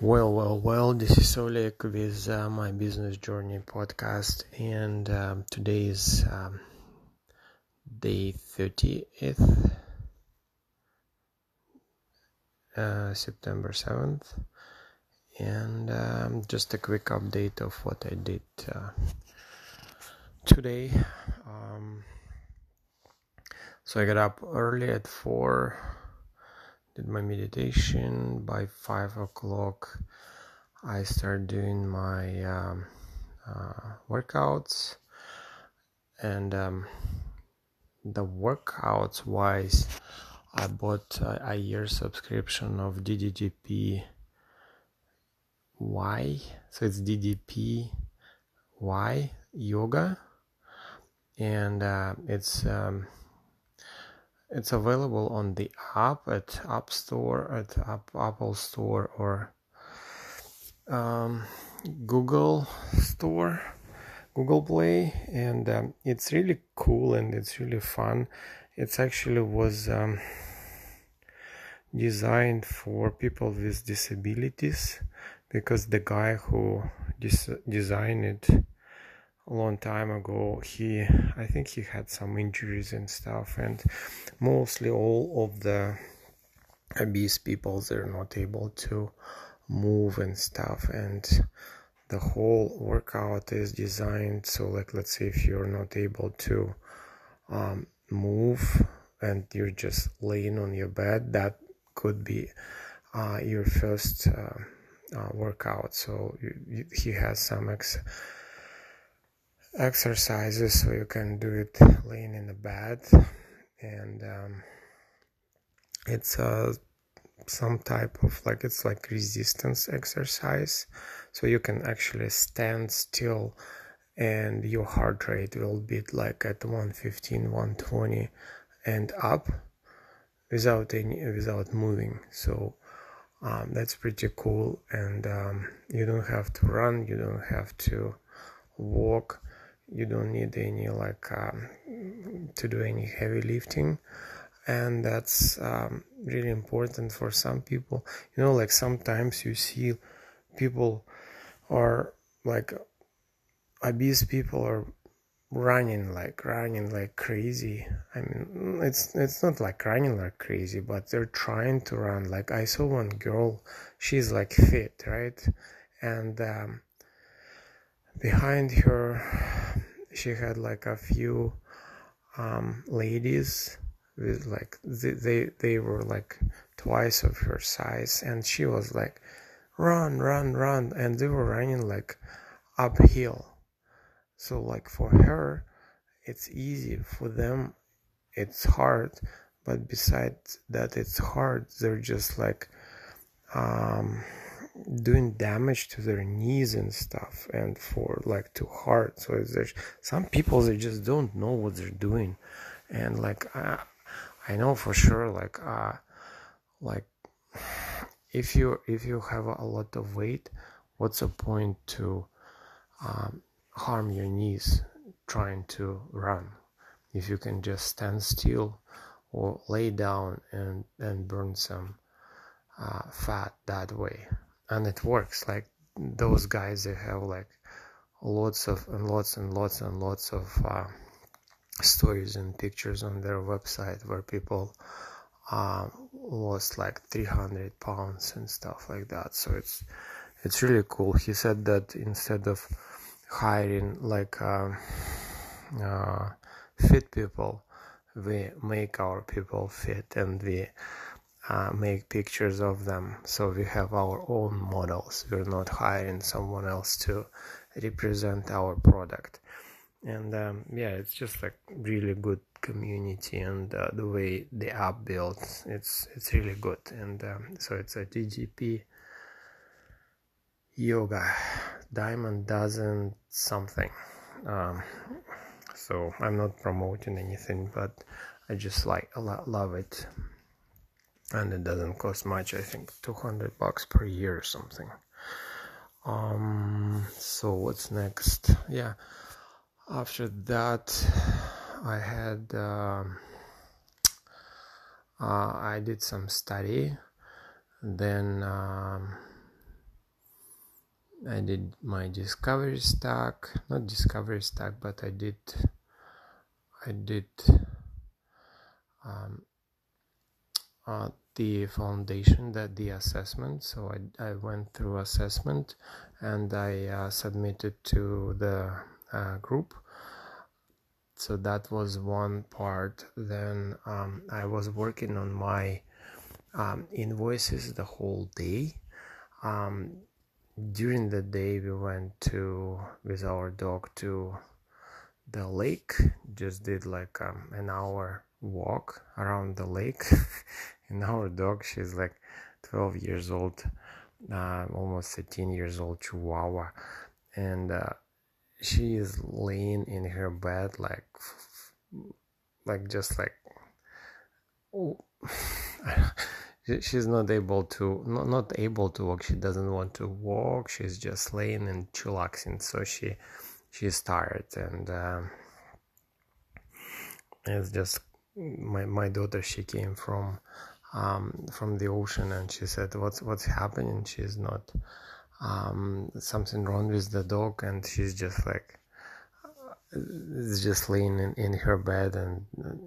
Well, well, well, this is Oleg with uh, my business journey podcast, and um, today is um, day 30th, uh, September 7th, and um, just a quick update of what I did uh, today. Um, so I got up early at 4 did my meditation. By five o'clock i started doing my um, uh, workouts. And um, the workouts wise i bought a, a year subscription of ddp y. So it's ddp y yoga. And uh, it's um, it's available on the app at App Store, at App, Apple Store, or um, Google Store, Google Play, and um, it's really cool and it's really fun. It's actually was um, designed for people with disabilities because the guy who des- designed it a long time ago he i think he had some injuries and stuff and mostly all of the obese people they're not able to move and stuff and the whole workout is designed so like let's say if you're not able to um, move and you're just laying on your bed that could be uh, your first uh, uh, workout. So you, you, he has some ex- exercises so you can do it laying in the bed. And um, it's uh, some type of like it's like resistance exercise. So you can actually stand still and your heart rate will be like at 115 120 and up without any without moving. So um, that's pretty cool. And um, you don't have to run you don't have to walk you don't need any like um, to do any heavy lifting. And that's um, really important for some people. You know like sometimes you see people are like obese people are running like running like crazy. I mean it's it's not like running like crazy but they're trying to run. Like i saw one girl she's like fit right? And um, behind her she had like a few um, ladies with like they, they they were like twice of her size. And she was like run run run. And they were running like uphill. So like for her it's easy. For them it's hard. But besides that it's hard. They're just like um doing damage to their knees and stuff and for like to heart. So there's some people they just don't know what they're doing. And like i, I know for sure like uh like if you if you have a lot of weight what's the point to um, harm your knees trying to run? If you can just stand still or lay down and and burn some uh, fat that way and it works. Like those guys they have like lots of and lots and lots and lots of uh, stories and pictures on their website where people uh, lost like 300 pounds and stuff like that. So it's it's really cool. He said that instead of hiring like uh, uh fit people we make our people fit and we uh, make pictures of them. So we have our own models. We're not hiring someone else to represent our product. And um, yeah it's just like really good community and uh, the way the app builds it's it's really good. And um, so it's a ddp yoga. Diamond dozen something. Um, so i'm not promoting anything but i just like love it and it doesn't cost much i think 200 bucks per year or something. Um so what's next? Yeah after that i had um, uh, i did some study. Then um, I did my discovery stack, not discovery stack, but I did, I did um, uh, the foundation, that the assessment. So I, I went through assessment and I uh, submitted to the uh, group. So that was one part. Then um, I was working on my um, invoices the whole day. Um, during the day, we went to with our dog to the lake. Just did like um, an hour walk around the lake. and our dog, she's like 12 years old, uh, almost 13 years old Chihuahua, and uh, she is laying in her bed like, like just like, oh. she's not able to not, not able to walk she doesn't want to walk she's just laying and chillaxing so she she's tired and um, it's just my my daughter she came from um, from the ocean and she said what's what's happening? She's not um, something wrong with the dog and she's just like it's just laying in, in her bed and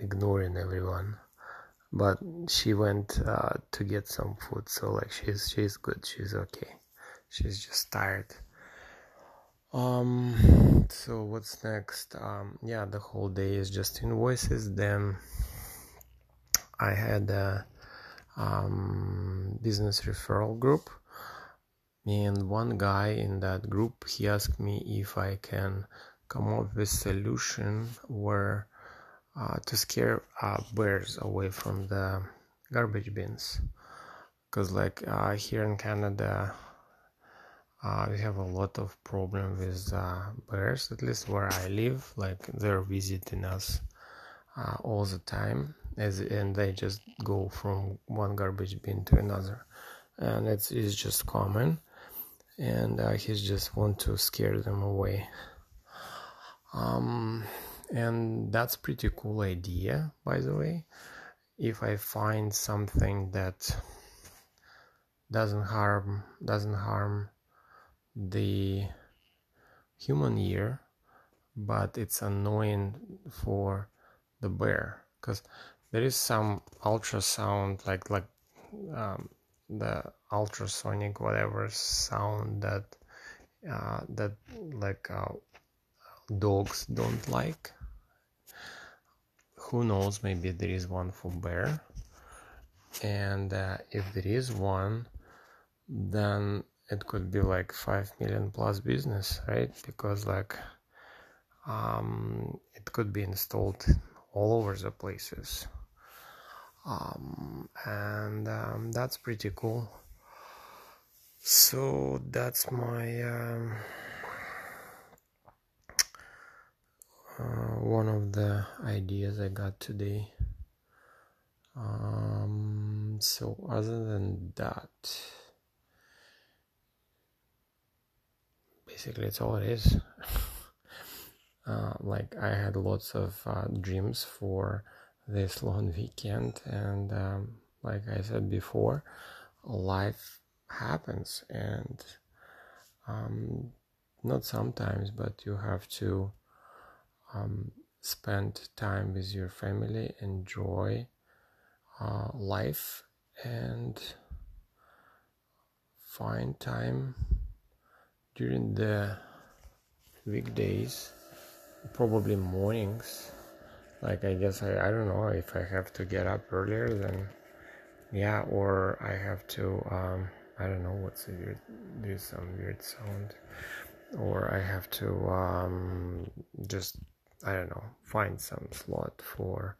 ignoring everyone. But she went uh, to get some food. So like she's she's good. She's okay. She's just tired um so what's next? Um yeah the whole day is just invoices. Then i had a um, business referral group. And one guy in that group he asked me if i can come up with a solution where uh, to scare uh, bears away from the garbage bins. Because like uh, here in canada uh, we have a lot of problem with uh, bears at least where i live like they're visiting us uh, all the time as and they just go from one garbage bin to another and it's, it's just common and he just want to scare them away. Um, and that's pretty cool idea by the way. If i find something that doesn't harm doesn't harm the human ear but it's annoying for the bear because there is some ultrasound like like um, the ultrasonic whatever sound that uh, that like uh, dogs don't like. Who knows? Maybe there is one for bear. And uh, if there is one then it could be like 5 million plus business right? Because like um, it could be installed all over the places. Um, and um, that's pretty cool. So that's my um, uh, one of the ideas I got today. Um, so other than that, basically it's all it is. uh, like I had lots of uh, dreams for this long weekend, and um, like I said before, life happens, and um, not sometimes, but you have to um, spend time with your family, enjoy uh, life, and find time during the weekdays, probably mornings. Like, I guess I, I don't know if I have to get up earlier, then yeah, or I have to, um, I don't know what's a weird, there's some weird sound, or I have to um, just I don't know find some slot for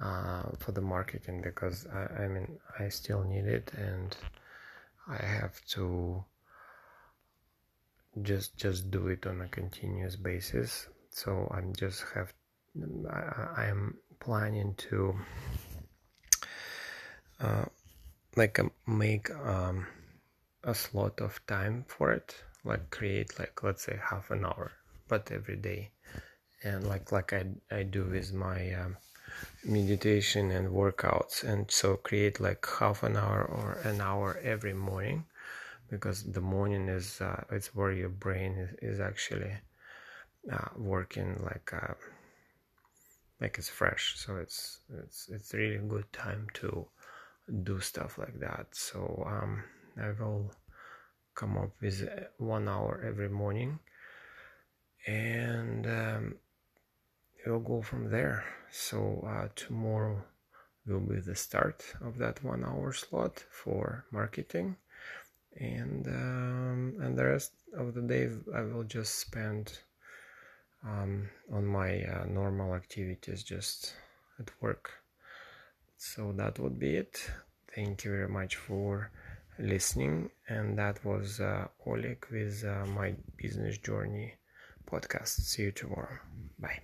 uh, for the marketing because I, I mean I still need it and I have to just just do it on a continuous basis. So I'm just have I, I'm planning to uh, like um, make um, a slot of time for it. Like create like let's say half an hour but every day. And like like I, I do with my um, meditation and workouts. And so create like half an hour or an hour every morning because the morning is uh, it's where your brain is, is actually uh, working like uh, like it's fresh. So it's it's it's really good time to do stuff like that. So um, i will come up with one hour every morning and um, we'll go from there. So uh, tomorrow will be the start of that one hour slot for marketing and um, and the rest of the day I will just spend um, on my uh, normal activities just at work. So that would be it. Thank you very much for listening. And that was uh, Oleg with uh, my business journey podcast. See you tomorrow. Bye